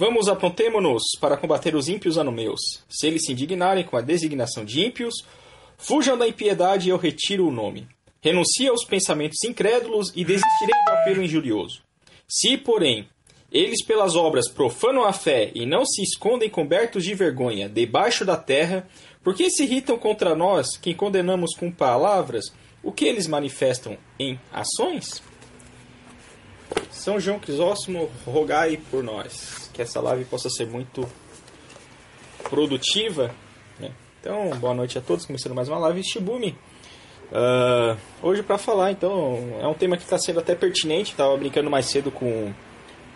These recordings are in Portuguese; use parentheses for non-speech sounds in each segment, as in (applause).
Vamos, aprontemo-nos para combater os ímpios anumeus. Se eles se indignarem com a designação de ímpios, fujam da impiedade e eu retiro o nome. Renuncie aos pensamentos incrédulos e desistirei do apelo injurioso. Se, porém, eles pelas obras profanam a fé e não se escondem cobertos de vergonha debaixo da terra, por que se irritam contra nós, quem condenamos com palavras, o que eles manifestam em ações? São João Crisóstomo, rogai por nós, que essa live possa ser muito produtiva. Né? Então, boa noite a todos, começando mais uma live Shibumi. Uh, hoje para falar, então, é um tema que está sendo até pertinente, estava brincando mais cedo com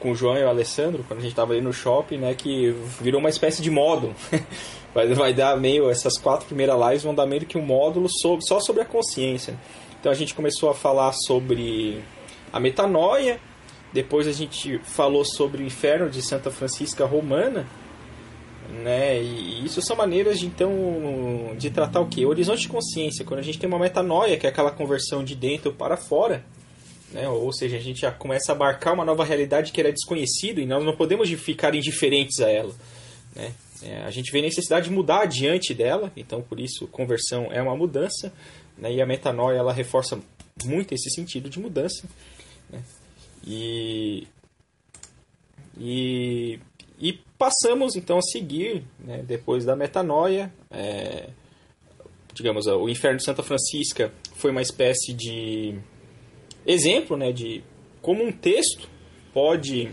com o João e o Alessandro, quando a gente estava ali no shopping, né, que virou uma espécie de módulo. (laughs) vai, vai dar meio, essas quatro primeiras lives vão dar meio que um módulo sobre, só sobre a consciência. Então a gente começou a falar sobre a metanoia, depois a gente falou sobre o inferno de Santa Francisca Romana, né? E isso são maneiras de então de tratar o que? Horizonte de consciência. Quando a gente tem uma metanoia, que é aquela conversão de dentro para fora, né? Ou seja, a gente já começa a abarcar uma nova realidade que era desconhecida e nós não podemos ficar indiferentes a ela. Né? É, a gente vê necessidade de mudar diante dela, então por isso conversão é uma mudança, né? e a metanoia ela reforça muito esse sentido de mudança. Né? E, e, e, passamos então a seguir, né? depois da metanoia, é, digamos, o inferno de Santa Francisca foi uma espécie de exemplo né, de como um texto pode,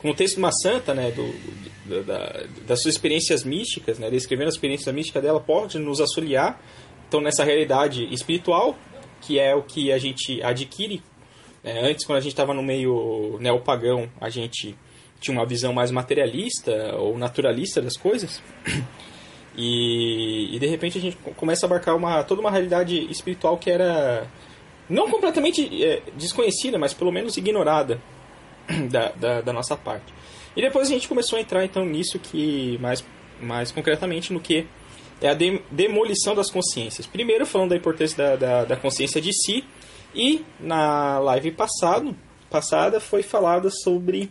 como um texto de uma santa, né, do, da, das suas experiências místicas, né, descrevendo a experiência mística dela, pode nos auxiliar então nessa realidade espiritual, que é o que a gente adquire. Né, antes, quando a gente estava no meio neopagão, a gente tinha uma visão mais materialista ou naturalista das coisas. E, e, de repente a gente começa a abarcar uma, toda uma realidade espiritual que era não completamente é, desconhecida, mas pelo menos ignorada (clears throat) da, da, da, nossa parte. E depois a gente começou a entrar então nisso que mais, mais concretamente no que é a de, demolição das consciências. Primeiro falando da importância da, da, da, consciência de si e na live passado, passada foi falada sobre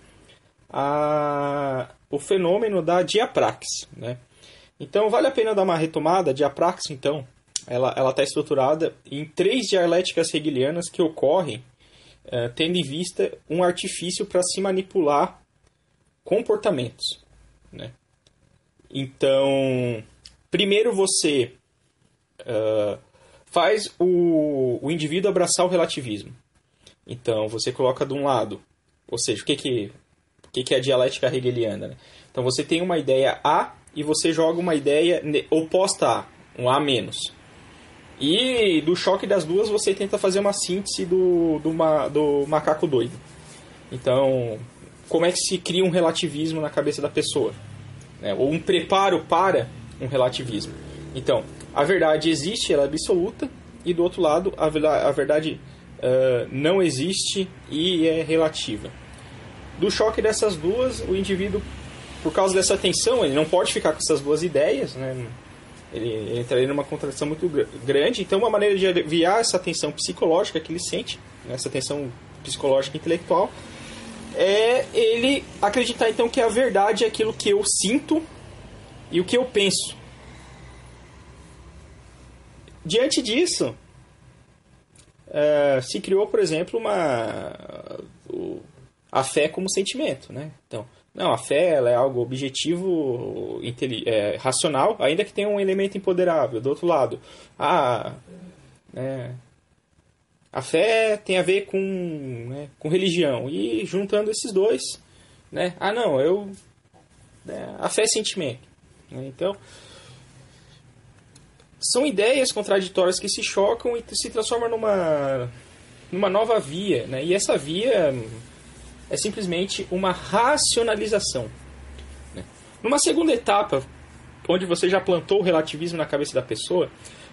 a, o fenômeno da diaprax, né? Então vale a pena dar uma retomada. A diaprax, então, ela está estruturada em três dialéticas hegelianas que ocorrem uh, tendo em vista um artifício para se manipular comportamentos, né? Então, primeiro você uh, faz o, o indivíduo abraçar o relativismo. Então, você coloca de um lado, ou seja, o que que o que, que é a dialética hegeliana? Né? Então, você tem uma ideia A e você joga uma ideia oposta a, um A menos. E do choque das duas você tenta fazer uma síntese do, do, do macaco doido. Então, como é que se cria um relativismo na cabeça da pessoa? Né? Ou um preparo para um relativismo. Então, a verdade existe, ela é absoluta, e do outro lado, a, a verdade uh, não existe e é relativa. Do choque dessas duas, o indivíduo, por causa dessa tensão, ele não pode ficar com essas duas ideias, né? Ele entraria numa contradição muito grande. Então, uma maneira de aliviar essa tensão psicológica que ele sente, né, essa tensão psicológica e intelectual, é ele acreditar então que a verdade é aquilo que eu sinto e o que eu penso. Diante disso, uh, se criou, por exemplo, uma a fé como sentimento, né? Então, não, a fé ela é algo objetivo, é, racional, ainda que tenha um elemento empoderável. Do outro lado, a, é, a fé tem a ver com, né, com religião. E juntando esses dois, né, ah não, eu. Né, a fé é sentimento. Né, então, são ideias contraditórias que se chocam e se transformam numa, numa nova via. Né, e essa via é simplesmente uma racionalização. Né? Numa segunda etapa, onde você já plantou o relativismo na cabeça da pessoa,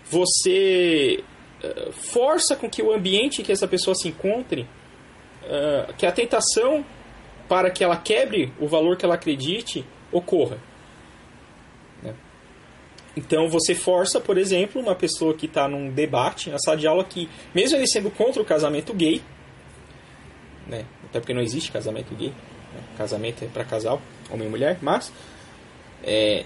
você uh, força com que o ambiente que essa pessoa se encontre, uh, que a tentação para que ela quebre o valor que ela acredite, ocorra. Então você força, por exemplo, uma pessoa que está num debate na sala de aula que, mesmo ele sendo contra o casamento gay, né? até porque não existe casamento gay, né? casamento é para casal, homem e mulher, mas é,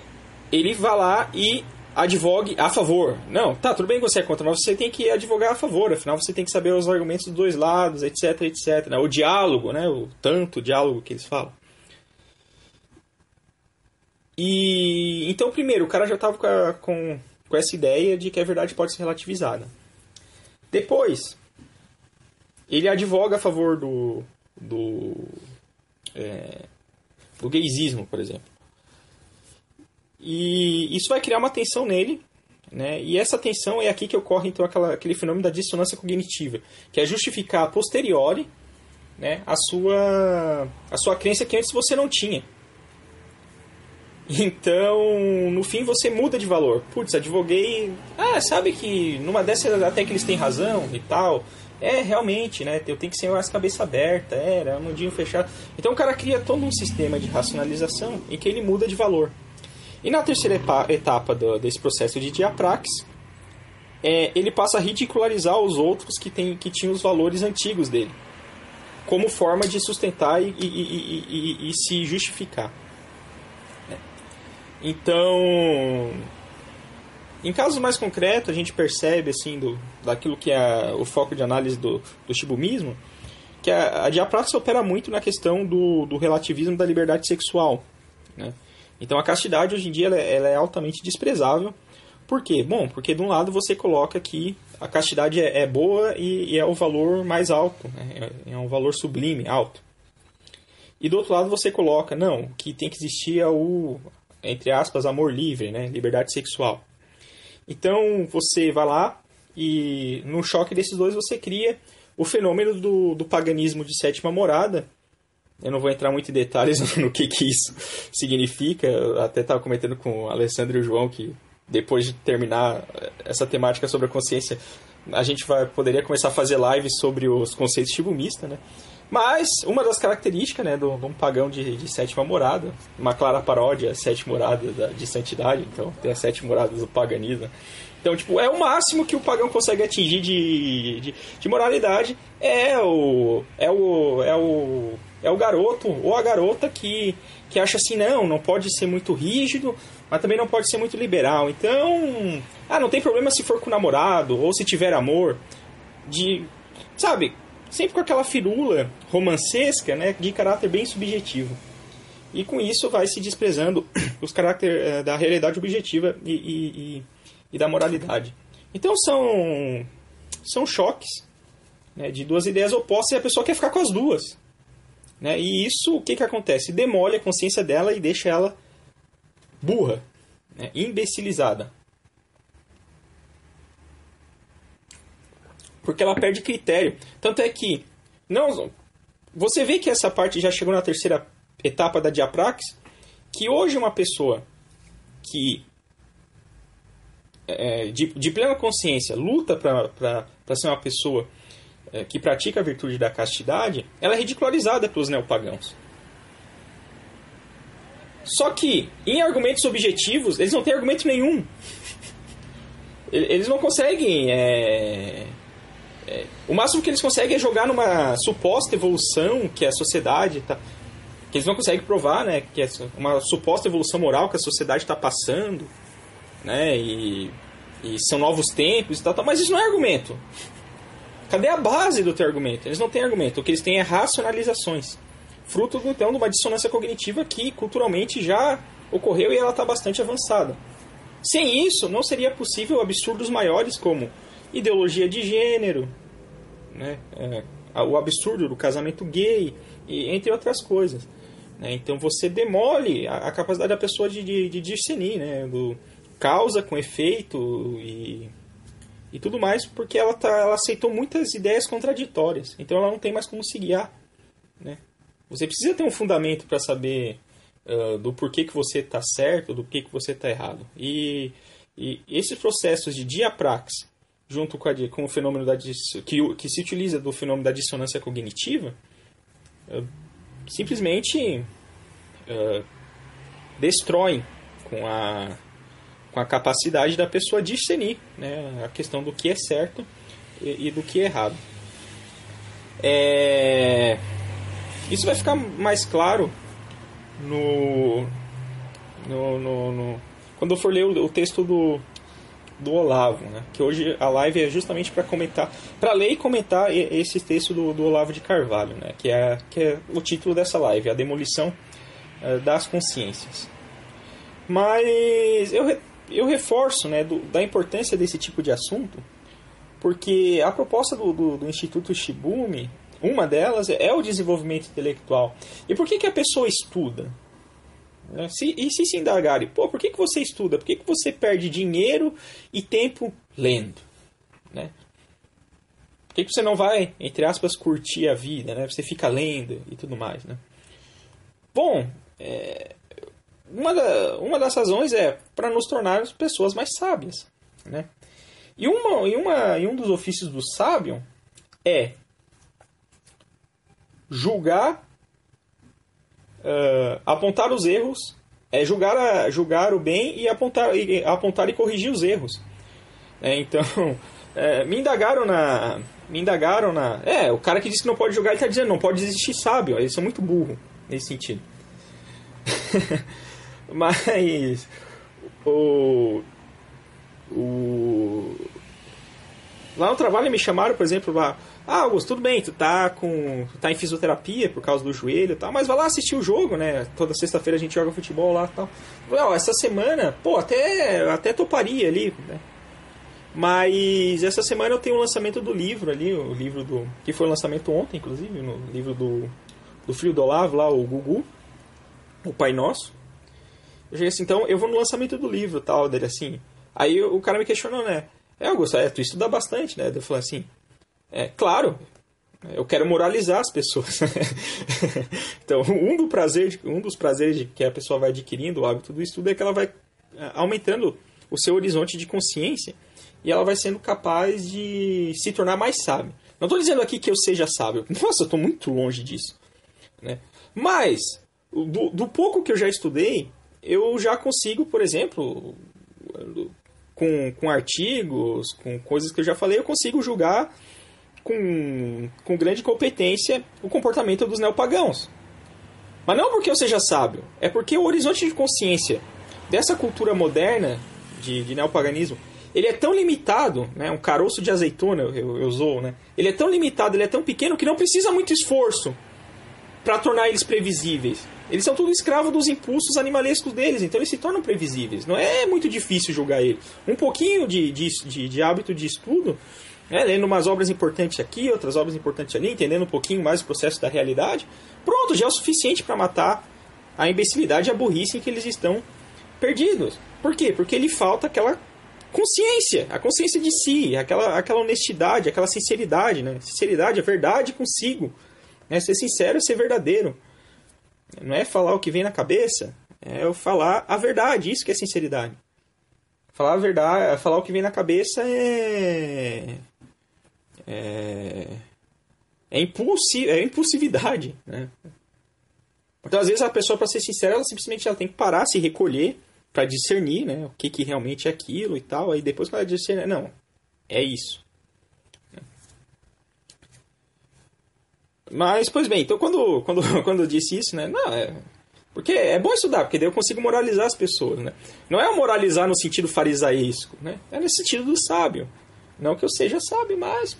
ele vai lá e advogue a favor. Não, tá, tudo bem que você é contra, mas você tem que advogar a favor, afinal você tem que saber os argumentos dos dois lados, etc, etc. Né? O diálogo, né? o tanto diálogo que eles falam. E então, primeiro, o cara já estava com, com, com essa ideia de que a verdade pode ser relativizada. Depois, ele advoga a favor do, do, é, do gaysismo, por exemplo. E isso vai criar uma tensão nele, né? E essa tensão é aqui que ocorre então aquela, aquele fenômeno da dissonância cognitiva, que é justificar a posteriori né, a, sua, a sua crença que antes você não tinha. Então, no fim, você muda de valor. Putz, advoguei. Ah, sabe que numa dessas até que eles têm razão e tal. É, realmente, né? Eu tenho que ser mais cabeça aberta, era, um mundinho fechado. Então o cara cria todo um sistema de racionalização em que ele muda de valor. E na terceira etapa do, desse processo de diaprax, é, ele passa a ridicularizar os outros que, tem, que tinham os valores antigos dele, como forma de sustentar e, e, e, e se justificar. Então, em casos mais concretos, a gente percebe, assim, do, daquilo que é o foco de análise do, do shibumismo, que a, a diapraxia opera muito na questão do, do relativismo da liberdade sexual, né? Então a castidade hoje em dia ela, é, ela é altamente desprezável. Por quê? Bom, porque de um lado você coloca que a castidade é, é boa e, e, é o valor mais alto, né? é, é um valor sublime, alto. E do outro lado você coloca, não, que tem que existir o, entre aspas, amor livre, né? liberdade sexual. Então você vai lá e no choque desses dois você cria o fenômeno do, do paganismo de sétima morada, eu não vou entrar muito em detalhes (laughs) no que, que isso significa. Eu até estava comentando com o Alessandro e o João que depois de terminar essa temática sobre a consciência, a gente vai, poderia começar a fazer lives sobre os conceitos shibumista, né? Mas uma das características né, de um pagão de, de sétima morada, uma clara paródia, sete moradas da, de santidade, então tem as sete moradas do paganismo. Então, tipo, é o máximo que o pagão consegue atingir de, de, de moralidade é o, é o, é o é o garoto ou a garota que, que acha assim, não, não pode ser muito rígido, mas também não pode ser muito liberal. Então, ah, não tem problema se for com o namorado ou se tiver amor. De, sabe, sempre com aquela firula romancesca, né, de caráter bem subjetivo. E com isso vai se desprezando (clears throat) os caracteres eh, da realidade objetiva e, e, e, e, da moralidade. Então são, são choques né, de duas ideias opostas e a pessoa quer ficar com as duas. Né? E isso, o que, que acontece? Demole a consciência dela e deixa ela burra, né? imbecilizada. Porque ela perde critério. Tanto é que. não Você vê que essa parte já chegou na terceira etapa da diaprax, que hoje uma pessoa que é, de, de plena consciência luta para ser uma pessoa é, que pratica a virtude da castidade, ela é ridicularizada pelos neopagãos. Só que, em argumentos objetivos, eles não têm argumento nenhum. (laughs) Eles não conseguem. É... É... o máximo que eles conseguem é jogar numa suposta evolução que a sociedade está. Que eles não conseguem provar, né? Que é uma suposta evolução moral que a sociedade está passando, né? E, e são novos tempos e tal, tal, mas isso não é argumento. Cadê a base do teu argumento? Eles não têm argumento. O que eles têm é racionalizações. Fruto, então, de uma dissonância cognitiva que culturalmente já ocorreu e ela está bastante avançada. Sem isso, não seria possível absurdos maiores como ideologia de gênero, né? É, o absurdo do casamento gay, e, entre outras coisas. Né? Então você demole a, a, capacidade da pessoa de, de, de discernir, né? do causa com efeito e e tudo mais, porque ela, tá, ela aceitou muitas ideias contraditórias. Então ela não tem mais como se guiar. Né? Você precisa ter um fundamento para saber uh, do porquê que você está certo, do porquê que você está errado. E, e esses processos de diaprax, junto com, a, com o fenômeno da que, que se utiliza do fenômeno da dissonância cognitiva, uh, simplesmente uh, destroem com a com a capacidade da pessoa discernir né, a questão do que é certo e, e do que é errado. É... Isso vai ficar mais claro no, no, no, no quando eu for ler o, o texto do, do Olavo, né? Que hoje a live é justamente para comentar, para ler e comentar esse texto do, do Olavo de Carvalho, né? Que é, que é o título dessa live, a demolição uh, das consciências. Mas eu, eu reforço, né, do, da importância desse tipo de assunto, porque a proposta do, do, do Instituto Shibumi, uma delas é o desenvolvimento intelectual. E por que, que a pessoa estuda? Né? Se, e se se indagarem, pô, por que, que você estuda? Por que, que você perde dinheiro e tempo lendo? Né? Por que, que você não vai, entre aspas, curtir a vida? Né? Você fica lendo e tudo mais. Né? Bom, é, uma, da, uma das razões é para nos tornar pessoas mais sábias. Né? E, uma, e, uma, e um dos ofícios do sábio é julgar uh, apontar os erros, é julgar, a, julgar o bem e apontar, e apontar e corrigir os erros. É, então, (laughs) é, me indagaram na. Me indagaram na. É, o cara que disse que não pode julgar, ele está dizendo não pode existir sábio. Eles são muito burro nesse sentido. (laughs) Mas. O. O. Lá no trabalho me chamaram, por exemplo, lá ah, Augusto, tudo bem, tu tá com. Tá em fisioterapia por causa do joelho e tal, mas vai lá assistir o jogo, né? Toda sexta-feira a gente joga futebol lá e tal. Não, essa semana, pô, até, até toparia ali, né? Mas essa semana eu tenho o lançamento do livro ali, o livro do. que foi o lançamento ontem, inclusive, no livro do, do Frio do Olavo, lá, o Gugu, o Pai Nosso. Eu cheguei assim, então eu vou no lançamento do livro tal, dele assim. Aí o cara me questionou, né? É, Augusto, é, tu estuda bastante, né? Eu falei assim, é, claro, eu quero moralizar as pessoas. (laughs) então, um, do prazer, um dos prazeres que a pessoa vai adquirindo o hábito do estudo é que ela vai é, aumentando o seu horizonte de consciência e ela vai sendo capaz de se tornar mais sábio. Não estou dizendo aqui que eu seja sábio. (laughs) Nossa, eu estou muito longe disso. Né? Mas, do, do pouco que eu já estudei, eu já consigo, por exemplo, com, com artigos, com coisas que eu já falei, eu consigo julgar com, com grande competência o comportamento dos neopagãos. Mas não porque eu seja sábio, é porque o horizonte de consciência dessa cultura moderna de, de neopaganismo ele é tão limitado, né, um caroço de azeitona eu, eu, eu né, ele é tão limitado, ele é tão pequeno que não precisa muito esforço para tornar eles previsíveis. Eles são tudo escravos dos impulsos animalescos deles, então eles se tornam previsíveis. Não é muito difícil julgar eles. Um pouquinho de, de, de, de hábito de estudo né, lendo umas obras importantes aqui, outras obras importantes ali, entendendo um pouquinho mais o processo da realidade, pronto, já é o suficiente para matar a imbecilidade e a burrice em que eles estão perdidos. Por quê? Porque lhe falta aquela consciência, a consciência de si, aquela, aquela honestidade, aquela sinceridade, né? Sinceridade, a verdade consigo. Né? Ser sincero é ser verdadeiro. Não é falar o que vem na cabeça, é falar a verdade, isso que é sinceridade. Falar a verdade, falar o que vem na cabeça é é, é, impulsi é impulsividade, né? Então, às vezes, a pessoa, para ser sincera, ela simplesmente ela tem que parar, se recolher para discernir, né? O que, que realmente é aquilo e tal. Aí depois que ela discernir, não, é isso. Mas, pois bem, então quando, quando, (laughs) quando eu disse isso, né? Não, é, porque é bom estudar, porque daí eu consigo moralizar as pessoas, né? Não é moralizar no sentido farisaísco, né? É no sentido do sábio. Não que eu seja sábio, mas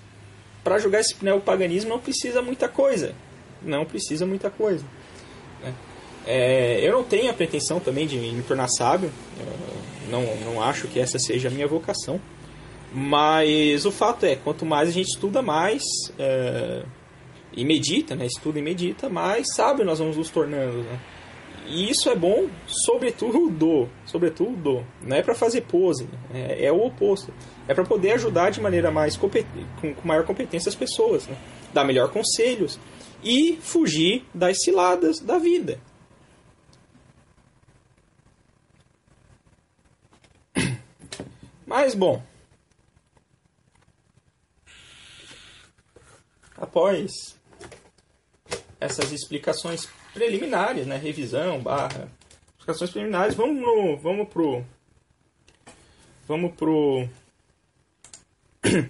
para jogar esse neopaganismo não precisa muita coisa. Não precisa muita coisa. Né? É, eu não tenho a pretensão também de me tornar sábio. não, não acho que essa seja a minha vocação. Mas o fato é, quanto mais a gente estuda, mais é, e medita, né? estuda e medita, mais sábio nós vamos nos tornando. Né? E isso é bom, sobretudo, sobretudo, não é para fazer pose, é, é, o oposto. É para poder ajudar de maneira mais com, com maior competência as pessoas, né? dar melhor conselhos e fugir das ciladas da vida. Mas bom, após essas explicações preliminares, né? Revisão, barra, explicações preliminares. Vamos no, vamos pro, vamos pro (clears throat)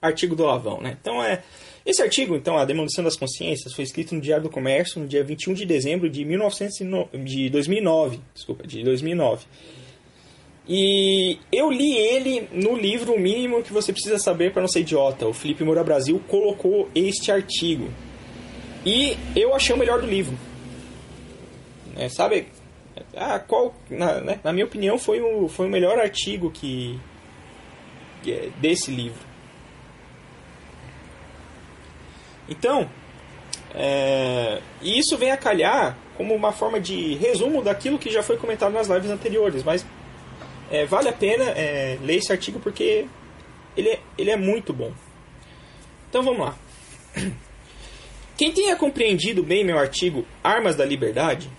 artigo do Lavão, né? Então é, Esse artigo, então, A Demolição das Consciências, foi escrito no Diário do Comércio no dia 21 de dezembro de, 1909, de 2009. Desculpa, de 2009. E eu li ele no livro O Mínimo que Você Precisa Saber para Não Ser Idiota. O Felipe Moura Brasil colocou este artigo. E eu achei o melhor do livro. É, sabe? Ah, qual, na, né? na minha opinião, foi o, foi o melhor artigo que é desse livro. Então, é, e isso vem a calhar como uma forma de resumo daquilo que já foi comentado nas lives anteriores, mas é, vale a pena é, ler esse artigo porque ele é, ele é muito bom. Então vamos lá. (clears throat) Quem tenha compreendido bem meu artigo Armas da Liberdade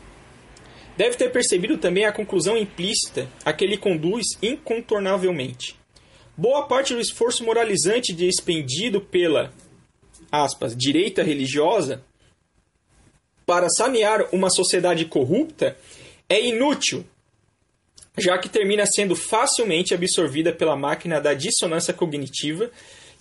deve ter percebido também a conclusão implícita a que ele conduz incontornavelmente. Boa parte do esforço moralizante despendido pela aspas, direita religiosa para sanear uma sociedade corrupta é inútil, já que termina sendo facilmente absorvida pela máquina da dissonância cognitiva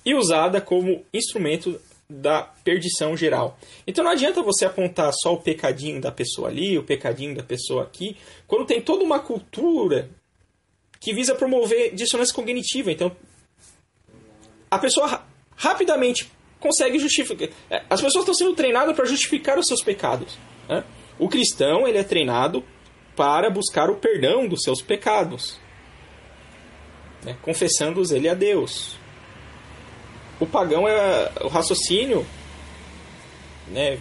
e usada como instrumento da perdição geral. Então não adianta você apontar só o pecadinho da pessoa ali, o pecadinho da pessoa aqui, quando tem toda uma cultura que visa promover dissonância cognitiva. Então a pessoa rapidamente consegue justificar. É, as pessoas estão sendo treinadas para justificar os seus pecados. Né? O cristão ele é treinado para buscar o perdão dos seus pecados, né? confessando-os ele a Deus. O pagão é o raciocínio, né?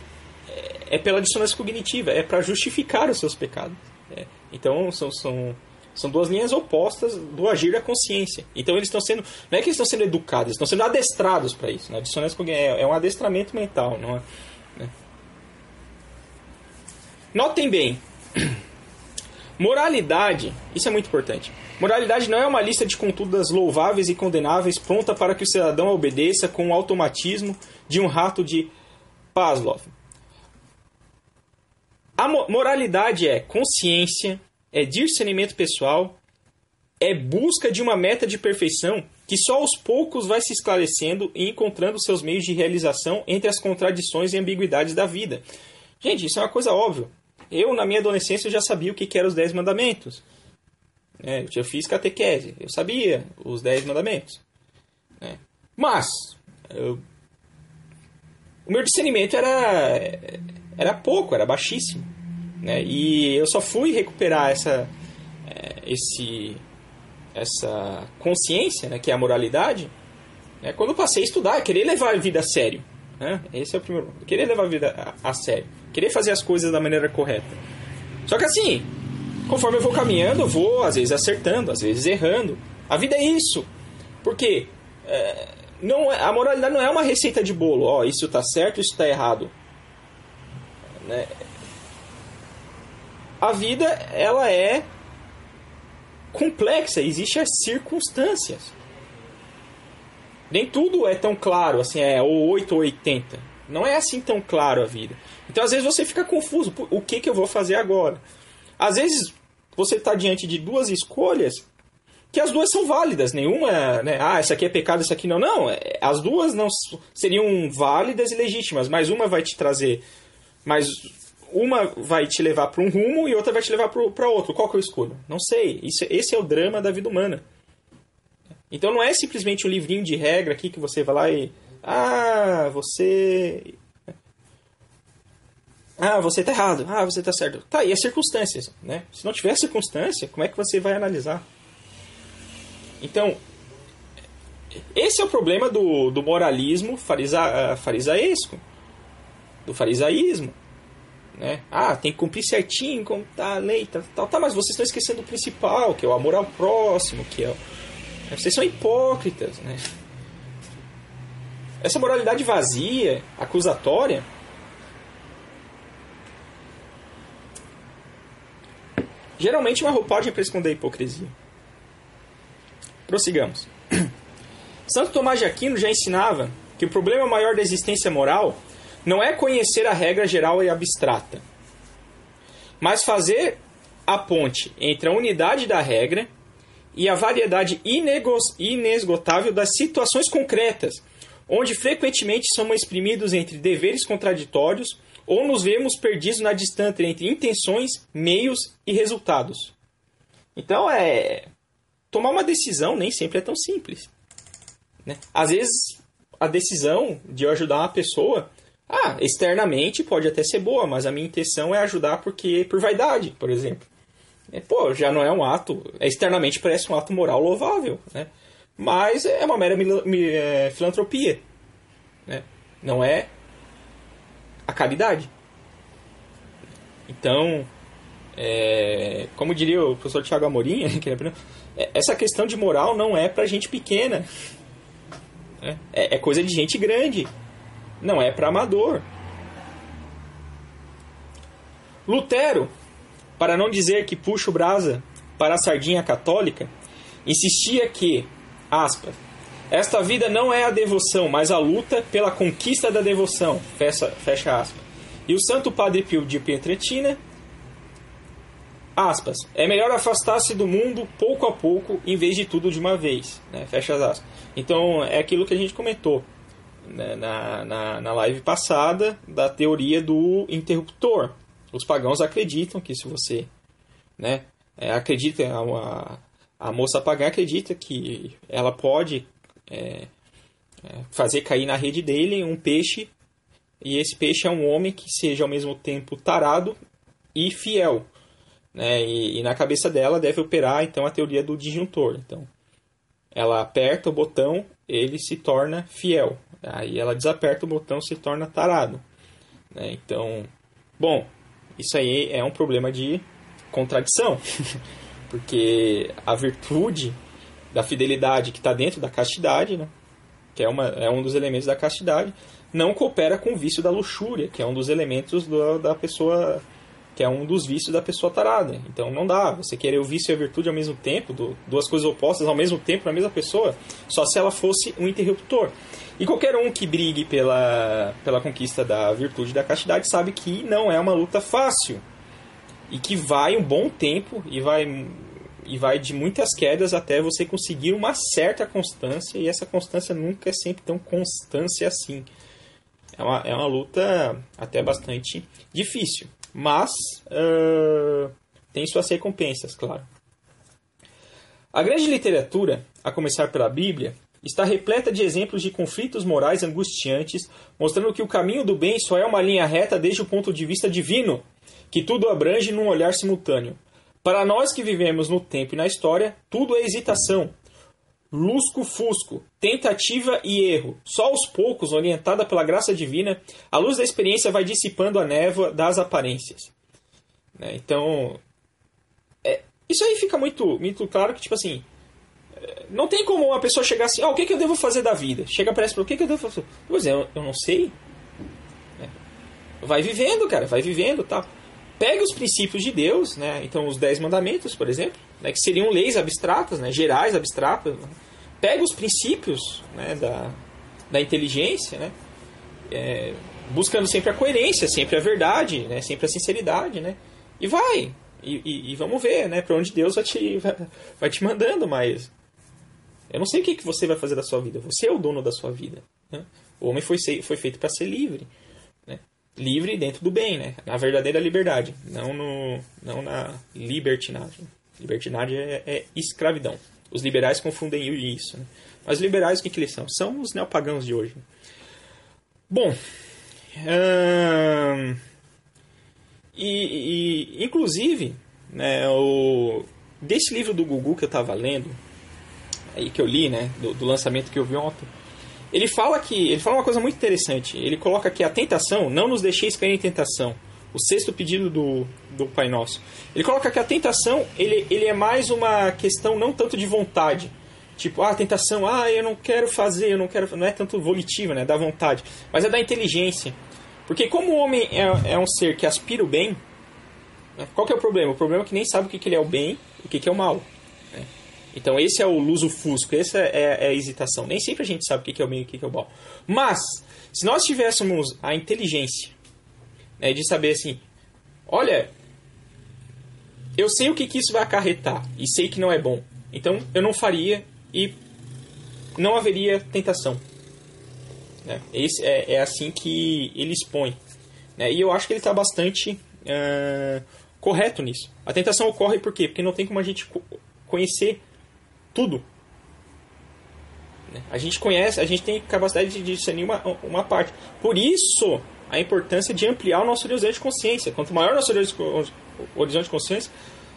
É pela dissonância cognitiva, é para justificar os seus pecados. Né? Então são, são são duas linhas opostas do agir da consciência. Então eles estão sendo. Não é que eles estão sendo educados, eles estão sendo adestrados para isso. Né? É, é um adestramento mental. Não é, né? Notem bem. (clears throat) Moralidade, isso é muito importante. Moralidade não é uma lista de condutas louváveis e condenáveis pronta para que o cidadão obedeça com o automatismo de um rato de Pavlov. A moralidade é consciência, é discernimento pessoal, é busca de uma meta de perfeição que só aos poucos vai se esclarecendo e encontrando seus meios de realização entre as contradições e ambiguidades da vida. Gente, isso é uma coisa óbvia. Eu, na minha adolescência, já sabia o que eram os Dez Mandamentos. É, eu fiz catequese, eu sabia os Dez Mandamentos. É. Mas, eu... o meu discernimento era, era pouco, era baixíssimo. Né? E eu só fui recuperar essa, é, esse, essa consciência, né, que é a moralidade, né, quando eu passei a estudar, querer levar a vida a sério. Né? Esse é o primeiro. Querer levar a vida a, a sério. Querer fazer as coisas da maneira correta. Só que assim, conforme eu vou caminhando, eu vou às vezes acertando, às vezes errando. A vida é isso. Porque é, não é, a moralidade não é uma receita de bolo. Ó, isso está certo, isso está errado. Né? a vida ela é complexa, existem as circunstâncias. Nem tudo é tão claro, assim, é ou 8 ou 80. Não é assim tão claro a vida. Então, às vezes, você fica confuso. O que, que eu vou fazer agora? Às vezes, você está diante de duas escolhas que as duas são válidas. Nenhuma, né? Ah, essa aqui é pecado, essa aqui não. Não, é, as duas não seriam válidas e legítimas, mas uma vai te trazer mais uma vai te levar para um rumo e outra vai te levar para outro. Qual que eu escolho? Não sei. Isso, esse é o drama da vida humana. Então não é simplesmente um livrinho de regra aqui que você vai lá e. Ah, você. Ah, você tá errado. Ah, você tá certo. Tá, e as circunstâncias, né? Se não tiver circunstância, como é que você vai analisar? Então, esse é o problema do, do moralismo farisa, farisaesco, do farisaísmo. Né? Ah, tem que cumprir certinho, como tá a lei, tal, tal, tá, mas vocês estão esquecendo o principal, que é o amor ao próximo, que é o... Vocês são hipócritas, né? Essa moralidade vazia, acusatória, geralmente é uma roupagem para esconder a hipocrisia. Prossigamos. (clears throat) Santo Tomás de Aquino já ensinava que o problema maior da existência moral não é conhecer a regra geral e abstrata, mas fazer a ponte entre a unidade da regra e a variedade inesgotável das situações concretas, onde frequentemente somos exprimidos entre deveres contraditórios ou nos vemos perdidos na distância entre intenções, meios e resultados. Então é tomar uma decisão nem sempre é tão simples. Né? Às vezes a decisão de eu ajudar uma pessoa, ah, externamente pode até ser boa, mas a minha intenção é ajudar porque por vaidade, por exemplo. É, pô, já não é um ato, externamente parece um ato moral louvável, né? Mas é uma mera é, filantropia, né? Não é a caridade. Então, é, como diria o professor Tiago Amorim, (laughs) é, essa questão de moral não é para gente pequena. Né? É, é coisa de gente grande. Não é para amador. Lutero, para não dizer que puxa o brasa para a sardinha católica, insistia que, aspas, esta vida não é a devoção, mas a luta pela conquista da devoção, fecha, fecha aspas. E o Santo Padre Pio de Pietrelcina aspas, é melhor afastar-se do mundo pouco a pouco em vez de tudo de uma vez, né? fecha as aspas. Então é aquilo que a gente comentou né? na, na, na live passada da teoria do interruptor. Os pagãos acreditam que se você né, é, acredita, a, a moça pagã acredita que ela pode é, é, fazer cair na rede dele um peixe e esse peixe é um homem que seja ao mesmo tempo tarado e fiel. Né? E, e, na cabeça dela deve operar então a teoria do disjuntor. Então, ela aperta o botão, ele se torna fiel. Aí ela desaperta o botão, se torna tarado. Né? Então, bom, isso aí é um problema de contradição, (laughs) porque a virtude da fidelidade que está dentro da castidade, né? que é, uma, é um dos elementos da castidade, não coopera com o vício da luxúria, que é um dos elementos do, da pessoa que é um dos vícios da pessoa tarada. Então não dá você querer o vício e a virtude ao mesmo tempo, do, duas coisas opostas ao mesmo tempo na mesma pessoa, só se ela fosse um interruptor. E qualquer um que brigue pela, pela conquista da virtude da castidade sabe que não é uma luta fácil. E que vai um bom tempo e vai, e vai de muitas quedas até você conseguir uma certa constância. E essa constância nunca é sempre tão constância assim. É uma, é uma luta até bastante difícil. Mas uh, tem suas recompensas, claro. A grande literatura, a começar pela Bíblia, está repleta de exemplos de conflitos morais angustiantes, mostrando que o caminho do bem só é uma linha reta desde o ponto de vista divino, que tudo abrange num olhar simultâneo. Para nós que vivemos no tempo e na história, tudo é hesitação, lusco-fusco, tentativa e erro. Só aos poucos, orientada pela graça divina, a luz da experiência vai dissipando a névoa das aparências. Né? Então, é, isso aí fica muito, muito claro que, tipo assim, é, não tem como uma pessoa chegar assim, ah, o que, que eu devo fazer da vida? Chega para ela, o que, que eu devo fazer? Pois é, eu, eu não sei. É. Vai vivendo, cara, vai vivendo tal. Pega os princípios de Deus, né? Então, os dez mandamentos, por exemplo, né? que seriam leis abstratas, né? gerais, abstratas. Né? Pega os princípios né? da, da inteligência, né? É, buscando sempre a coerência, sempre a verdade, né? sempre a sinceridade, né? E vai. E, e, e vamos ver, né? Para onde Deus vai te, (laughs) vai, te mandando, mas eu não sei o que, que você vai fazer da sua vida. Você é o dono da sua vida. Né? O homem foi, foi feito para ser livre livre dentro do bem, né? Na verdadeira liberdade, não, no, não na libertinagem. Libertinagem é, é escravidão. Os liberais confundem isso. Né? Mas liberais, o que, que eles são? São os neopagãos de hoje. Bom, hum, e, e, inclusive, né, o, desse livro do Gugu que eu estava lendo, aí que eu li, né, do, do lançamento que eu vi ontem, ele fala que ele fala uma coisa muito interessante. Ele coloca que a tentação não nos deixeis cair em tentação. O sexto pedido do, do Pai Nosso. Ele coloca que a tentação ele, ele é mais uma questão não tanto de vontade. Tipo, ah, tentação, ah, eu não quero fazer, eu não quero. Não é tanto volitiva, né? Da vontade. Mas é da inteligência. Porque como o homem é, é um ser que aspira o bem, né? qual que é o problema? O problema é que nem sabe o que, que ele é o bem e o que, que é o mal. Então esse é o luso-fusco, essa é, é, a hesitação. Nem sempre a gente sabe o que é o bem e o que é o mal. Mas, se nós tivéssemos a inteligência né, de saber assim, olha, eu sei o que, que isso vai acarretar e sei que não é bom. Então eu não faria e não haveria tentação. Né? Esse é, é assim que ele expõe. Né? E eu acho que ele está bastante uh, correto nisso. A tentação ocorre por quê? Porque não tem como a gente conhecer tudo. Né? A gente conhece, a gente tem capacidade de discernir uma, uma parte. Por isso, a importância de ampliar o nosso horizonte de consciência. Quanto maior o nosso horizonte de consciência,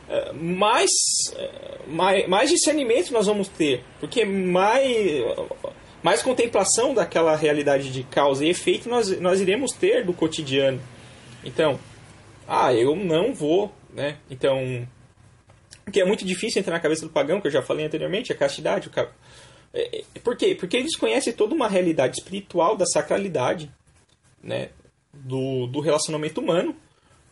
eh, mais, eh, mais, mais discernimento nós vamos ter. Porque mais, mais contemplação daquela realidade de causa e efeito nós, nós iremos ter do cotidiano. Então, ah, eu não vou, né? Então, que é muito difícil entrar na cabeça do pagão, que eu já falei anteriormente, a castidade. O é, é, Por quê? Porque eles conhecem toda uma realidade espiritual da sacralidade, né? Do, do relacionamento humano,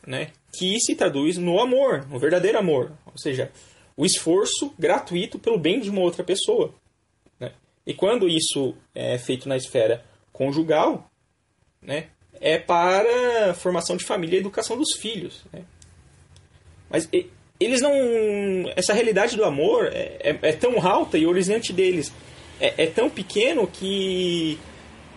né? Que se traduz no amor, no verdadeiro amor. Ou seja, o esforço gratuito pelo bem de uma outra pessoa. Né? E quando isso é feito na esfera conjugal, né? É para formação de família e educação dos filhos. Né? Mas eles não. Essa realidade do amor é, é, é tão alta e o horizonte deles é, é, tão pequeno que.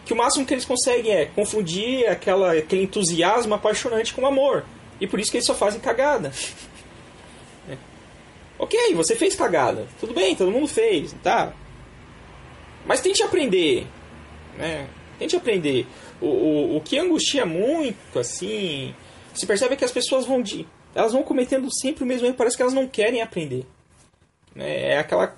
que o máximo que eles conseguem é confundir aquela, aquele entusiasmo apaixonante com amor. E por isso que eles só fazem cagada. (laughs) É. Ok, você fez cagada. Tudo bem, todo mundo fez, tá? Mas tente aprender. Né? Tente aprender. O, o, o que angustia muito, assim. Se percebe que as pessoas vão de elas vão cometendo sempre o mesmo erro, parece que elas não querem aprender. Né? É aquela,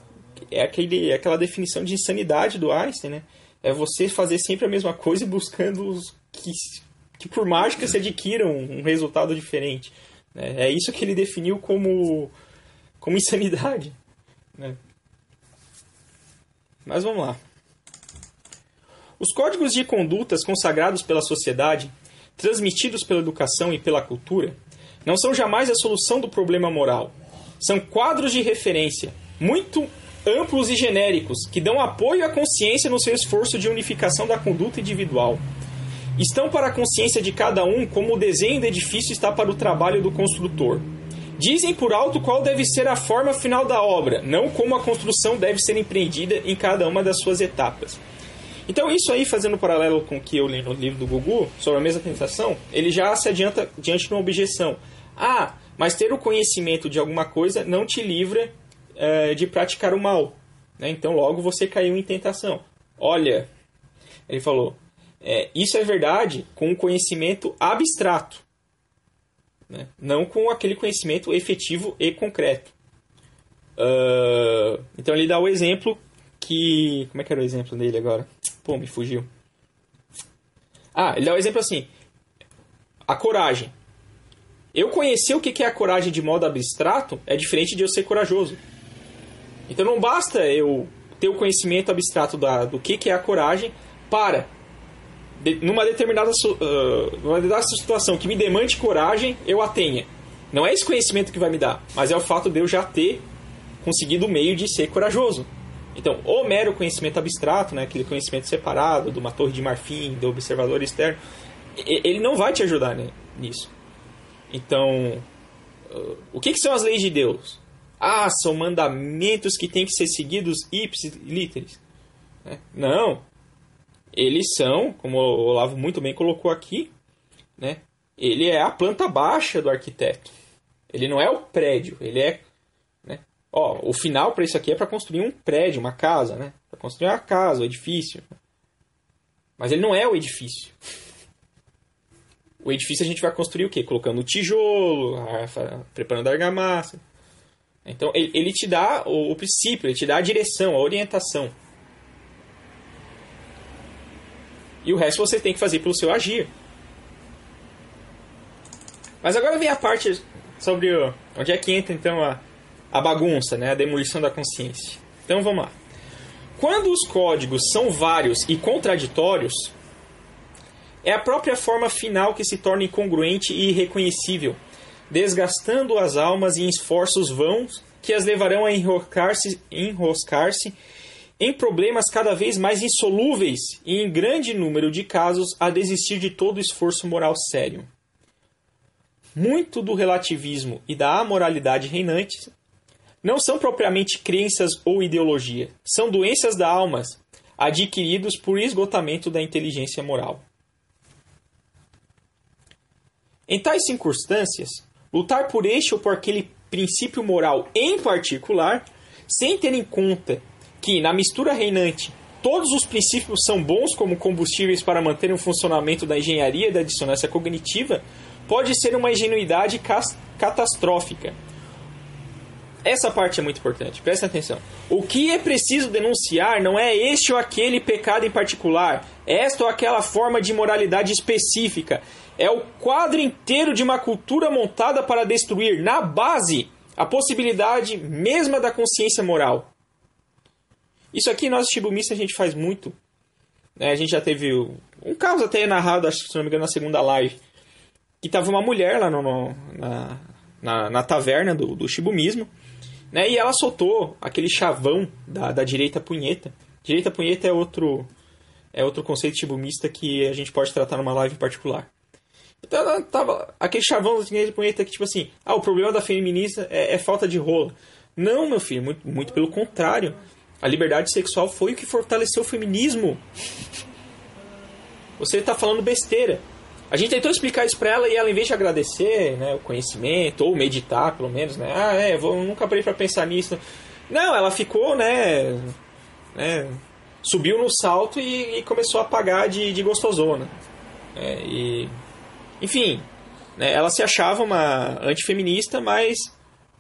é aquele, é aquela definição de insanidade do Einstein, né? É você fazer sempre a mesma coisa e buscando os que, que por mágica se adquiram um resultado diferente. Né? É isso que ele definiu como, como insanidade. Né? Mas vamos lá. Os códigos de condutas consagrados pela sociedade, transmitidos pela educação e pela cultura, não são jamais a solução do problema moral. São quadros de referência muito amplos e genéricos que dão apoio à consciência no seu esforço de unificação da conduta individual. Estão para a consciência de cada um como o desenho do edifício está para o trabalho do construtor. Dizem por alto qual deve ser a forma final da obra, não como a construção deve ser empreendida em cada uma das suas etapas. Então, isso aí, fazendo um paralelo com o que eu li no livro do Gugu, sobre a mesma tentação, ele já se adianta diante de uma objeção. Ah, mas ter o conhecimento de alguma coisa não te livra é, de praticar o mal. Né? Então logo você caiu em tentação. Olha, ele falou, é, isso é verdade com o conhecimento abstrato, né? não com aquele conhecimento efetivo e concreto. Uh, então ele dá o exemplo que. Como é que era o exemplo dele agora? Pô, me fugiu. Ah, ele dá o exemplo assim: a coragem. Eu conhecer o que é a coragem de modo abstrato é diferente de eu ser corajoso. Então não basta eu ter o conhecimento abstrato da, do que é a coragem para, de, numa, determinada, uh, numa determinada situação que me demande coragem, eu a tenha. Não é esse conhecimento que vai me dar, mas é o fato de eu já ter conseguido o meio de ser corajoso. Então, o mero conhecimento abstrato, né, aquele conhecimento separado de uma torre de marfim, do observador externo, ele não vai te ajudar né, nisso. Então, o que, que, são as leis de Deus? Ah, são mandamentos que têm que ser seguidos ipsis literis. Né? Não. Eles são, como o Olavo muito bem colocou aqui, né? ele é a planta baixa do arquiteto. Ele não é o prédio, ele é. Né? Ó, o final para isso aqui é para construir um prédio, uma casa, né? Para construir uma casa, um edifício. Mas ele não é o edifício. O edifício a gente vai construir o quê? Colocando tijolo, preparando argamassa. Então ele, ele te dá o, o, princípio, ele te dá a direção, a orientação. E o resto você tem que fazer pelo seu agir. Mas agora vem a parte sobre o, onde é que entra então a, a bagunça, né? a demolição da consciência. Então vamos lá. Quando os códigos são vários e contraditórios, é a própria forma final que se torna incongruente e irreconhecível, desgastando as almas em esforços vãos que as levarão a enroscar-se enroscar em problemas cada vez mais insolúveis e, em grande número de casos, a desistir de todo esforço moral sério. Muito do relativismo e da amoralidade reinantes não são propriamente crenças ou ideologia, são doenças da alma, adquiridos por esgotamento da inteligência moral. Em tais circunstâncias, lutar por este ou por aquele princípio moral em particular, sem ter em conta que, na mistura reinante, todos os princípios são bons como combustíveis para manter o funcionamento da engenharia e da dissonância cognitiva, pode ser uma ingenuidade catastrófica. Essa parte é muito importante, presta atenção. O que é preciso denunciar não é este ou aquele pecado em particular, esta ou aquela forma de moralidade específica. É o quadro inteiro de uma cultura montada para destruir, na base, a possibilidade mesma da consciência moral. Isso aqui, nós, Shibumista, a gente faz muito. É, a gente já teve um caso até narrado, acho, se não me engano, na segunda live, que tava uma mulher lá no, no na, na, na, taverna do, do Shibumismo, né, e ela soltou aquele chavão da, da direita punheta. Direita punheta é outro, é outro conceito shibumista que a gente pode tratar numa live em particular. Então tava aquele chavão da direita punheta que, tipo assim, ah, o problema da feminista é, é falta de rola. Não, meu filho, muito, muito pelo contrário. A liberdade sexual foi o que fortaleceu o feminismo. Você está falando besteira. A gente tentou explicar isso para ela e ela, em vez de agradecer né, o conhecimento, ou meditar, pelo menos, né? Ah, é, vou, nunca parei para pensar nisso. Não, ela ficou, né? né subiu no salto e, e, começou a pagar de, de gostosona. É, e, enfim, né, ela se achava uma antifeminista, mas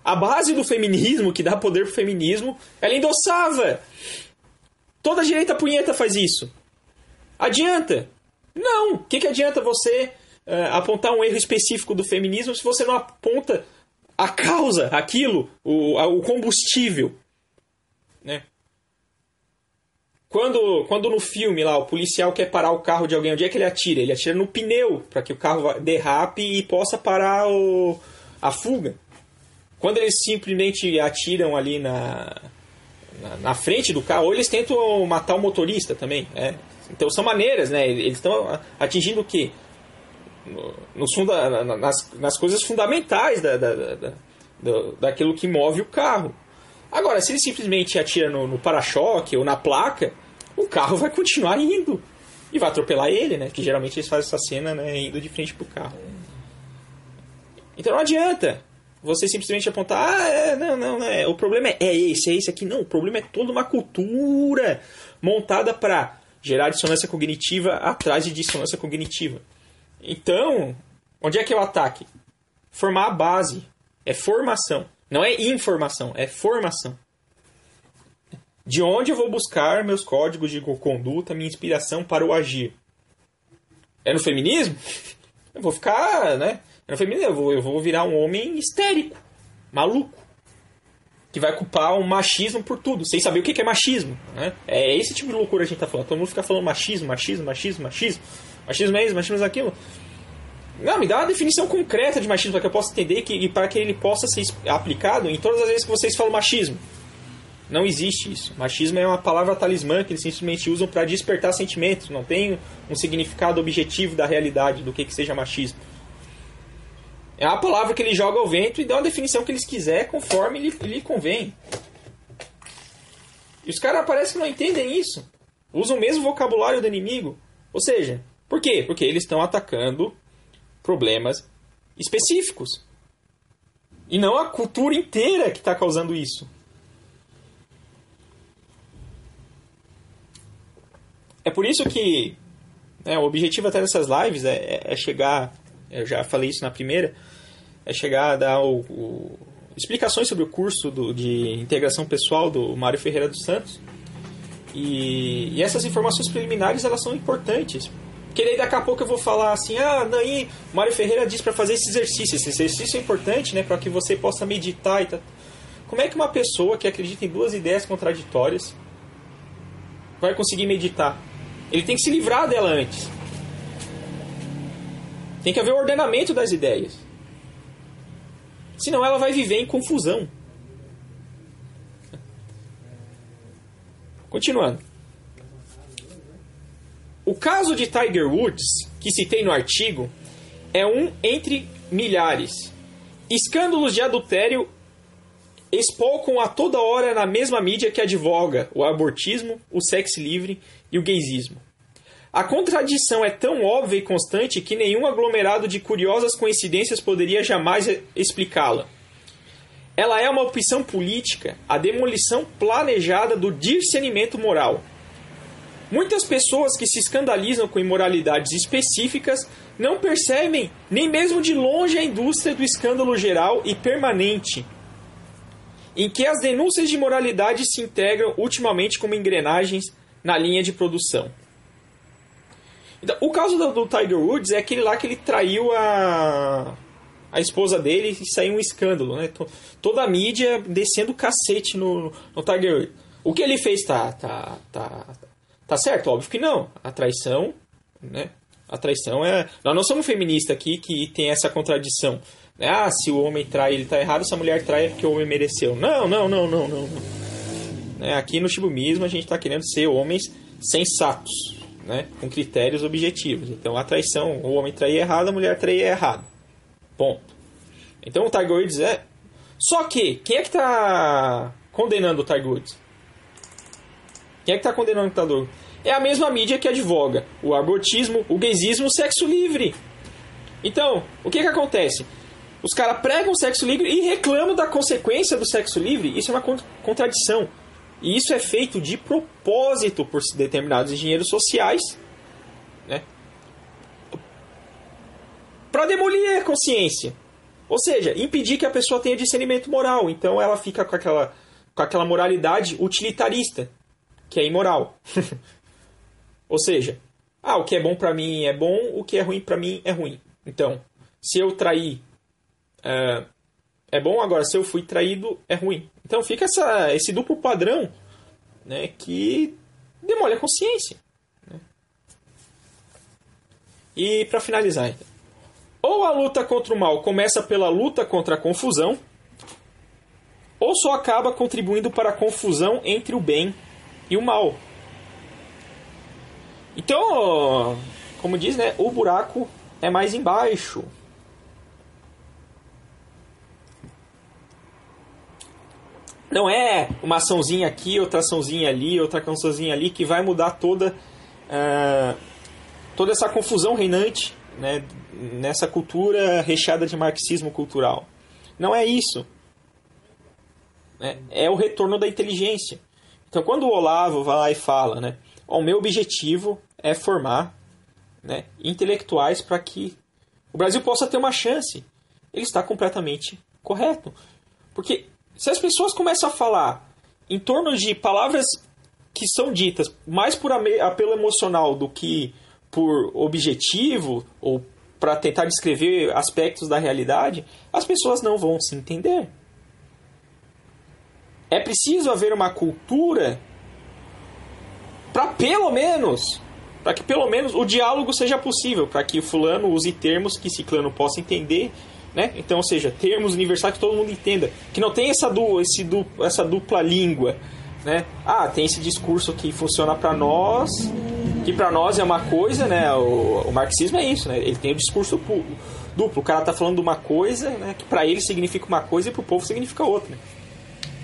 a base do feminismo, que dá poder pro feminismo, ela endossava. Toda direita punheta faz isso. Adianta? Não. O que, que adianta você uh, apontar um erro específico do feminismo se você não aponta a causa, aquilo, o, a, o combustível? Né? Quando, quando no filme lá o policial quer parar o carro de alguém, onde é que ele atira? Ele atira no pneu para que o carro derrape e possa parar o, a fuga. Quando eles simplesmente atiram ali na, na, na, frente do carro, ou eles tentam matar o motorista também. Né? Então são maneiras, né? Eles estão atingindo o quê? No, no, nas, nas coisas fundamentais da, da, da, da, daquilo que move o carro. Agora, se ele simplesmente atira no, no para-choque ou na placa, o carro vai continuar indo. E vai atropelar ele, né? Que geralmente eles fazem essa cena né, indo de frente pro carro. Então não adianta você simplesmente apontar, ah, é, não, não, não, é, o problema é, é esse, é esse aqui. Não, o problema é toda uma cultura montada para gerar dissonância cognitiva atrás de dissonância cognitiva. Então, onde é que é o ataque? Formar a base. É formação. Não é informação, é formação. De onde eu vou buscar meus códigos de conduta, minha inspiração para o agir? É no feminismo? Eu vou ficar, né? No feminismo, eu vou, eu vou virar um homem histérico, maluco, que vai culpar o machismo por tudo, sem saber o que é machismo. Né? É esse tipo de loucura que a gente tá falando. Todo mundo fica falando machismo, machismo, machismo, machismo. Machismo é isso, machismo é aquilo. Não, me dá uma definição concreta de machismo para que eu possa entender que, e para que ele possa ser aplicado em todas as vezes que vocês falam machismo. Não existe isso. Machismo é uma palavra talismã que eles simplesmente usam para despertar sentimentos. Não tem um significado objetivo da realidade do que, que seja machismo. É a palavra que ele joga ao vento e dá uma definição que eles quiser conforme lhe, lhe convém. E os caras parece que não entendem isso. Usam o mesmo vocabulário do inimigo. Ou seja, por quê? Porque eles estão atacando problemas específicos. E não a cultura inteira que está causando isso. É por isso que né, o objetivo até dessas lives é, é, é chegar eu já falei isso na primeira, é chegar a dar o, o, explicações sobre o curso do, de integração pessoal do Mário Ferreira dos Santos. E, e, essas informações preliminares elas são importantes. Porque daí daqui a pouco eu vou falar assim, ah, daí Mário Ferreira diz para fazer esse exercício. Esse exercício é importante, né, para que você possa meditar e tal. Como é que uma pessoa que acredita em duas ideias contraditórias vai conseguir meditar? Ele tem que se livrar dela antes. Tem que haver o ordenamento das ideias. Senão ela vai viver em confusão. Continuando. O caso de Tiger Woods, que citei no artigo, é um entre milhares. Escândalos de adultério espolcam a toda hora na mesma mídia que advoga o abortismo, o sexo livre e o gaysismo. A contradição é tão óbvia e constante que nenhum aglomerado de curiosas coincidências poderia jamais explicá-la. Ela é uma opção política, a demolição planejada do discernimento moral. Muitas pessoas que se escandalizam com imoralidades específicas não percebem nem mesmo de longe a indústria do escândalo geral e permanente, em que as denúncias de imoralidade se integram ultimamente como engrenagens na linha de produção. Então, o caso do, do, Tiger Woods é aquele lá que ele traiu a, a esposa dele e saiu um escândalo, né? Toda a mídia descendo cacete no, no Tiger Woods. O que ele fez tá, tá, tá, tá certo? Óbvio que não. A traição, né? A traição é. Nós não somos feministas aqui que tem essa contradição. Né? Ah, se o homem trai, ele tá errado, se a mulher trai é porque o homem mereceu. Não, não, não, não, não. não. Né? Aqui no Shibumismo a gente está querendo ser homens sensatos né, com critérios objetivos. Então, a traição, o homem trair errado, a mulher trair errado. Ponto. Então, o Tiger Woods é... Só que, quem é que está condenando o Tiger Woods? Quem é que está condenando o Woods? É a mesma mídia que advoga o abortismo, o gaysismo, o sexo livre. Então, o que que acontece? Os caras pregam o sexo livre e reclamam da consequência do sexo livre. Isso é uma contradição. E isso é feito de propósito por determinados engenheiros sociais, né? Para demolir a consciência. Ou seja, impedir que a pessoa tenha discernimento moral. Então ela fica com aquela, com aquela moralidade utilitarista, que é imoral. (laughs) Ou seja, ah, o que é bom para mim é bom, o que é ruim para mim é ruim. Então, se eu trair uh, é bom, agora se eu fui traído é ruim. Então fica essa, esse duplo padrão né, que demole a consciência. Né? E para finalizar, então, ou a luta contra o mal começa pela luta contra a confusão, ou só acaba contribuindo para a confusão entre o bem e o mal. Então, como diz, né, o buraco é mais embaixo. Não é uma açãozinha aqui, outra açãozinha ali, outra açãozinha ali que vai mudar toda, uh, toda essa confusão reinante né, nessa cultura recheada de marxismo cultural. Não é isso. Né? É o retorno da inteligência. Então, quando o Olavo vai lá e fala, né, o meu objetivo é formar né, intelectuais para que o Brasil possa ter uma chance, ele está completamente correto. Porque se as pessoas começam a falar em torno de palavras que são ditas mais por apelo emocional do que por objetivo ou para tentar descrever aspectos da realidade, as pessoas não vão se entender. É preciso haver uma cultura para pelo menos, para que pelo menos o diálogo seja possível, para que fulano use termos que ciclano possa entender né? Então, ou seja, termos universais que todo mundo entenda, que não tem essa, du esse essa dupla língua, né? Ah, tem esse discurso que funciona para nós, que para nós é uma coisa, né? O, o, marxismo é isso, né? Ele tem o discurso duplo. O cara tá falando uma coisa, né? Que para ele significa uma coisa e para o povo significa outra.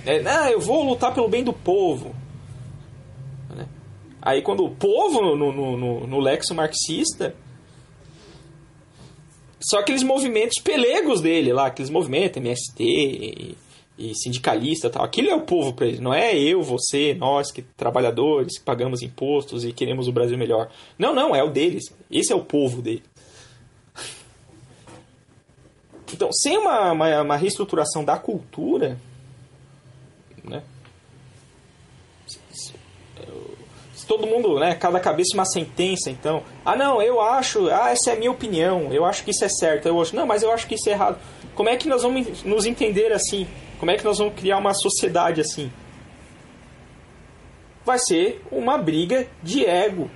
É, ah, eu vou lutar pelo bem do povo. Né? Aí quando o povo no, no, no, no lexo marxista só aqueles movimentos pelegos dele lá, aqueles movimentos, MST e, e sindicalista tal. Aquilo é o povo para ele, não é eu, você, nós, que trabalhadores, que pagamos impostos e queremos o Brasil melhor. Não, não, é o deles. Esse é o povo dele. Então, sem uma, uma, uma reestruturação da cultura, né? todo mundo, né, cada cabeça uma sentença, então, ah não, eu acho, ah, essa é a minha opinião, eu acho que isso é certo, eu acho, não, mas eu acho que isso é errado. Como é que nós vamos nos entender assim? Como é que nós vamos criar uma sociedade assim? Vai ser uma briga de ego.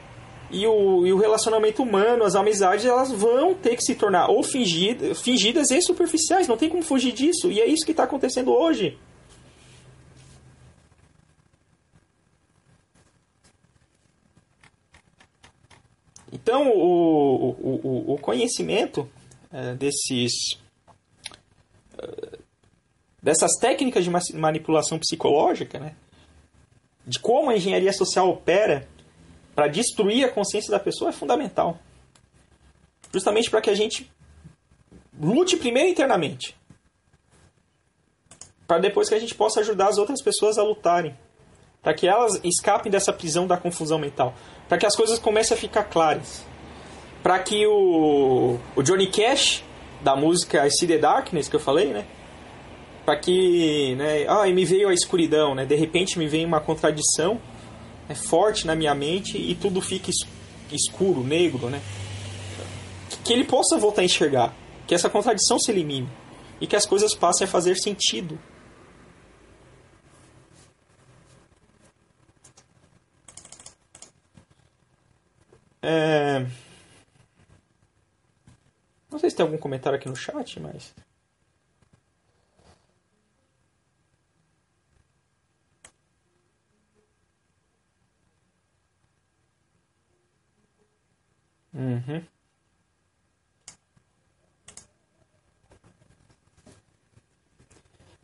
E o, e o relacionamento humano, as amizades, elas vão ter que se tornar ou fingidas, fingidas e superficiais. Não tem como fugir disso. E é isso que está acontecendo hoje. Então, o, o, o conhecimento é, desses, é, dessas técnicas de manipulação psicológica, né? de como a engenharia social opera para destruir a consciência da pessoa é fundamental. Justamente para que a gente lute primeiro internamente. Para depois que a gente possa ajudar as outras pessoas a lutarem. Para que elas escapem dessa prisão da confusão mental. Para que as coisas comecem a ficar claras. Para que o, o Johnny Cash, da música I See the Darkness, que eu falei, né? para que, né, ah, me veio a escuridão, né? De repente me vem uma contradição né, forte na minha mente e tudo fica escuro, negro, né? Que ele possa voltar a enxergar, que essa contradição se elimine e que as coisas passem a fazer sentido. É... Não sei se tem algum comentário aqui no chat, mas Uhum.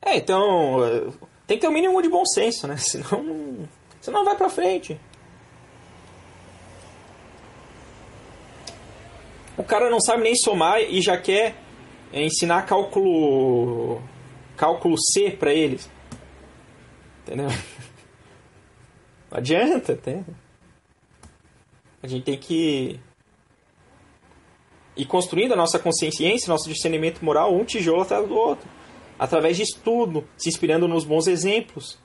É, então tem que ter o um mínimo de bom senso, né? Senão, (laughs) senão não vai pra frente. O cara não sabe nem somar e já quer ensinar cálculo cálculo C para eles. Entendeu? (laughs) Não adianta, tem. A gente tem que e construindo a nossa consciência, nosso discernimento moral, um tijolo atrás do outro, através de estudo, se inspirando nos bons exemplos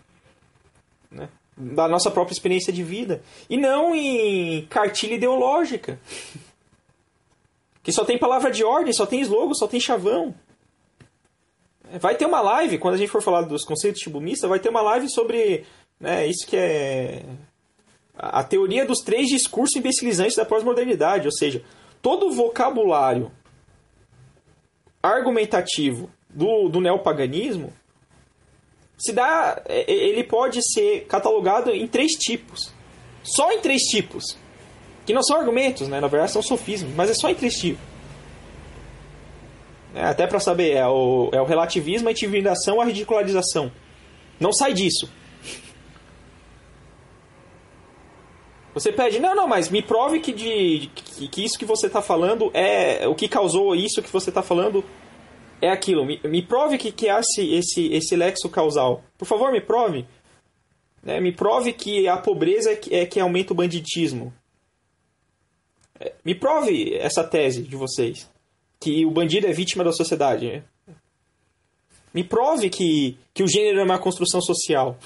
né, da nossa própria experiência de vida, e não em cartilha ideológica, (laughs) que só tem palavra de ordem, só tem slogan, só tem chavão. Vai ter uma live, quando a gente for falar dos conceitos chibumistas, vai ter uma live sobre né, isso que é a teoria dos três discursos imbecilizantes da pós-modernidade, ou seja, todo o vocabulário argumentativo do, do neopaganismo se dá, é, é, ele pode ser catalogado em três tipos. Só em três tipos. Que não são argumentos, né? na verdade são sofismos, mas é só tipos. É, até para saber, é o, é o relativismo, a intimidação, a ridicularização. Não sai disso. Você pede, não, não, mas me prove que, de, que, que isso que você está falando é. O que causou isso que você está falando é aquilo. Me, me prove que, que há esse, esse, esse lexo causal. Por favor, me prove. Né? Me prove que a pobreza é que, é que aumenta o banditismo. Me prove essa tese de vocês. Que o bandido é vítima da sociedade. Me prove que, que o gênero é uma construção social.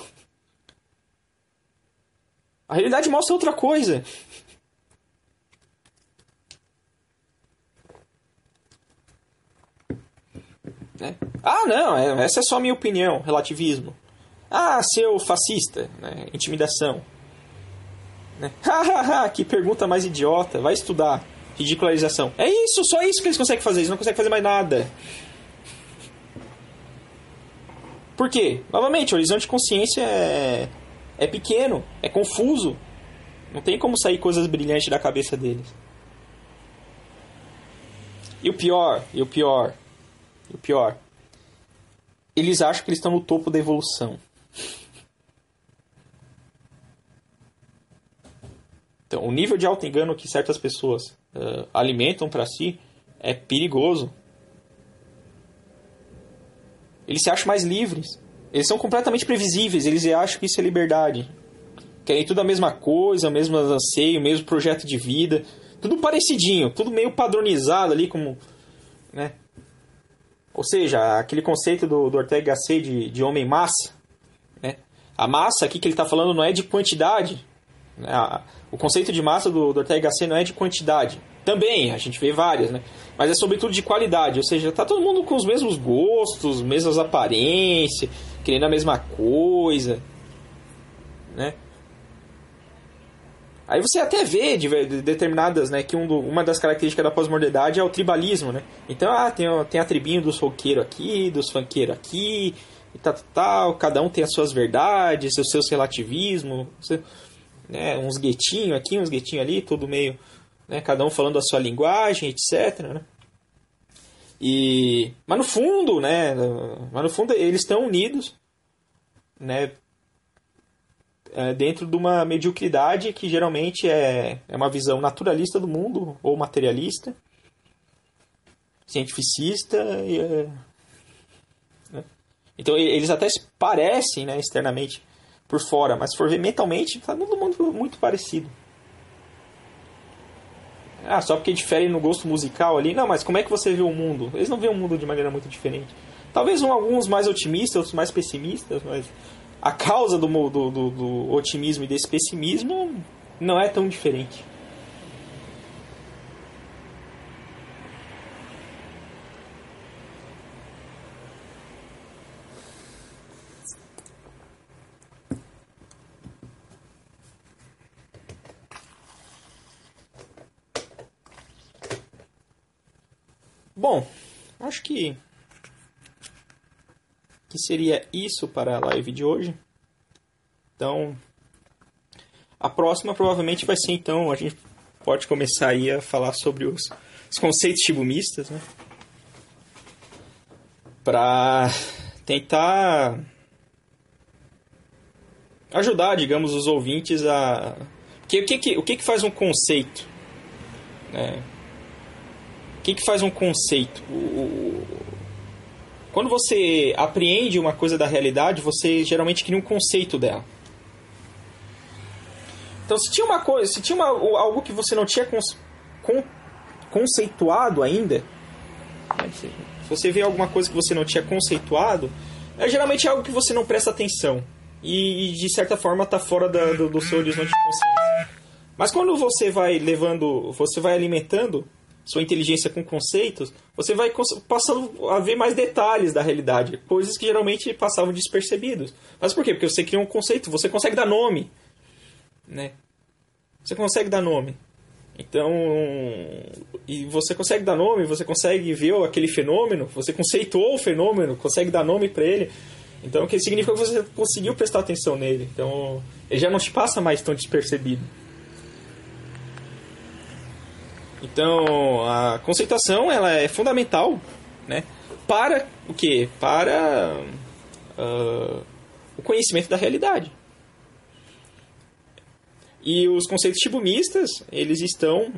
A realidade mostra outra coisa. Né? Ah, não, é, essa é só minha opinião, relativismo. Ah, seu fascista, né? intimidação. Né? que pergunta mais idiota, vai estudar. Ridicularização. É isso, só isso que eles conseguem fazer, eles não conseguem fazer mais nada. Por quê? Novamente, o horizonte de consciência é, é pequeno, é confuso. Não tem como sair coisas brilhantes da cabeça deles. E o pior, e o pior, e o pior. Eles acham que eles estão no topo da evolução. Então, o nível de auto-engano que certas pessoas uh, alimentam para si é perigoso. Eles se acham mais livres. Eles são completamente previsíveis, eles acham que isso é liberdade. Querem tudo a mesma coisa, o mesmo anseio, o mesmo projeto de vida. Tudo parecidinho, tudo meio padronizado ali, como. Né? Ou seja, aquele conceito do, do Ortega Gasset de, de homem massa. Né? A massa aqui que ele está falando não é de quantidade. Né? O conceito de massa do, do Ortega Gasset não é de quantidade. Também, a gente vê várias, né? Mas é sobretudo de qualidade. Ou seja, tá todo mundo com os mesmos gostos, mesmas aparências querendo a mesma coisa, né? Aí você até vê de, determinadas, né, que um do, uma das características da pós-modernidade é o tribalismo, né? Então, ah, tem, tem a tribinha dos roqueiros aqui, dos funkeiros aqui, e tal, tal, cada um tem as suas verdades, os seus relativismos, né, uns guetinhos aqui, uns guetinhos ali, tudo meio, né, cada um falando a sua linguagem, etc, né? E, mas no fundo, né? Mas no fundo eles estão unidos, né? É, dentro de uma mediocridade que geralmente é, é uma visão naturalista do mundo ou materialista, cientificista. E, é, né? Então eles até se parecem, né, externamente por fora, mas se for ver mentalmente, está todo mundo muito parecido. Ah, só porque difere no gosto musical ali. Não, mas como é que você vê o mundo? Eles não veem o mundo de maneira muito diferente. Talvez um, alguns mais otimistas, outros mais pessimistas, mas a causa do, do, do, do otimismo e desse pessimismo não é tão diferente. Bom, acho que que seria isso para a live de hoje. Então, a próxima provavelmente vai ser então, a gente pode começar aí a falar sobre os, os conceitos shibumistas, né? Para tentar ajudar, digamos, os ouvintes a o que, o que, o que, que faz um conceito, né? O que, que faz um conceito? O, quando você apreende uma coisa da realidade, você geralmente cria um conceito dela. Então, se tinha uma coisa, se tinha uma, algo que você não tinha con, conceituado ainda, se você vê alguma coisa que você não tinha conceituado, é geralmente algo que você não presta atenção e, e de certa forma está fora da, do, do seu horizonte de consciência. Mas quando você vai levando, você vai alimentando sua inteligência com conceitos, você vai passando a ver mais detalhes da realidade, coisas que geralmente passavam despercebidos. Mas por quê? Porque você cria um conceito, você consegue dar nome, né? Você consegue dar nome. Então, e você consegue dar nome, você consegue ver aquele fenômeno, você conceituou o fenômeno, consegue dar nome para ele. Então, o que significa que você conseguiu prestar atenção nele. Então, ele já não te passa mais tão despercebido. Então, a conceituação ela é fundamental, né? Para o quê? Para uh, o conhecimento da realidade. E os conceitos shibumistas, eles estão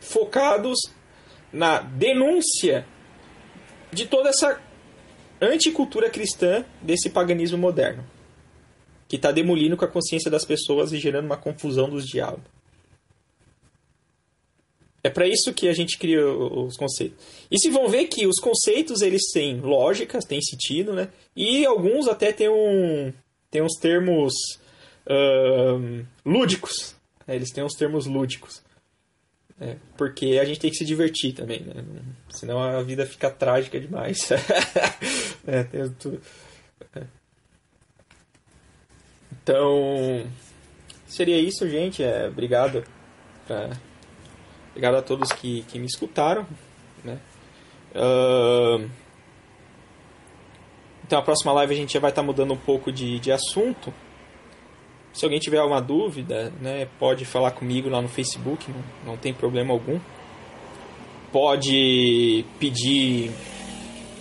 focados na denúncia de toda essa anticultura cristã desse paganismo moderno, que está demolindo com a consciência das pessoas e gerando uma confusão dos diabos. É para isso que a gente cria os conceitos. E se vão ver que os conceitos eles têm lógicas, têm sentido, né? E alguns até têm um têm uns termos lúdicos. É, eles têm uns termos lúdicos. É, porque a gente tem que se divertir também, né? Senão a vida fica trágica demais. (laughs) é. É. Então, seria isso, gente. É, obrigado. Pra Obrigado a todos que, que me escutaram. Né? Uh, então, a próxima live a gente já vai estar mudando um pouco de, de assunto. Se alguém tiver alguma dúvida, né, pode falar comigo lá no Facebook, não, não tem problema algum. Pode pedir,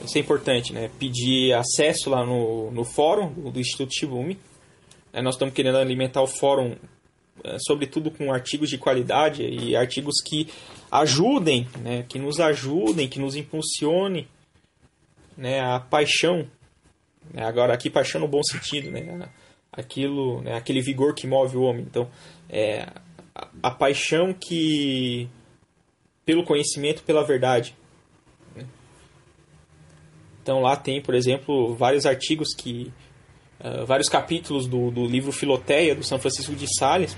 isso é importante, né, pedir acesso lá no, no fórum do, Instituto Shibumi. É, nós estamos querendo alimentar o fórum sobretudo com artigos de qualidade e artigos que ajudem, né, que nos ajudem, que nos impulsionem né, a paixão. Né, agora, aqui, paixão no bom sentido, né, aquilo, né, aquele vigor que move o homem. Então, é, a, a paixão que pelo conhecimento, pela verdade. Né. Então, lá tem, por exemplo, vários artigos que uh, vários capítulos do, do livro Filoteia, do São Francisco de Sales,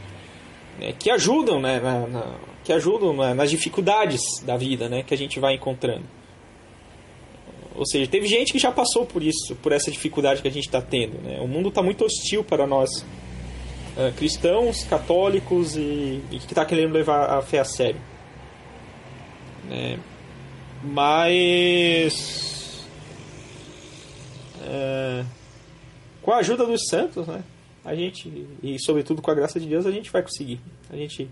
né, que ajudam, né, na, na, que ajudam na, nas dificuldades da vida né, que a gente vai encontrando. Ou seja, teve gente que já passou por isso, por essa dificuldade que a gente está tendo. Né? O mundo está muito hostil para nós, uh, cristãos, católicos e, e que está querendo levar a fé a sério. Né? Mas. Uh, com a ajuda dos santos, né? A gente, e sobretudo com a graça de Deus, a gente vai conseguir. A gente,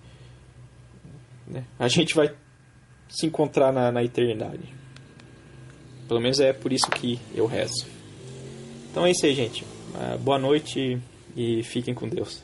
né? a gente vai se encontrar na, na eternidade. Pelo menos é por isso que eu rezo. Então é isso aí, gente. Uh, boa noite e fiquem com Deus.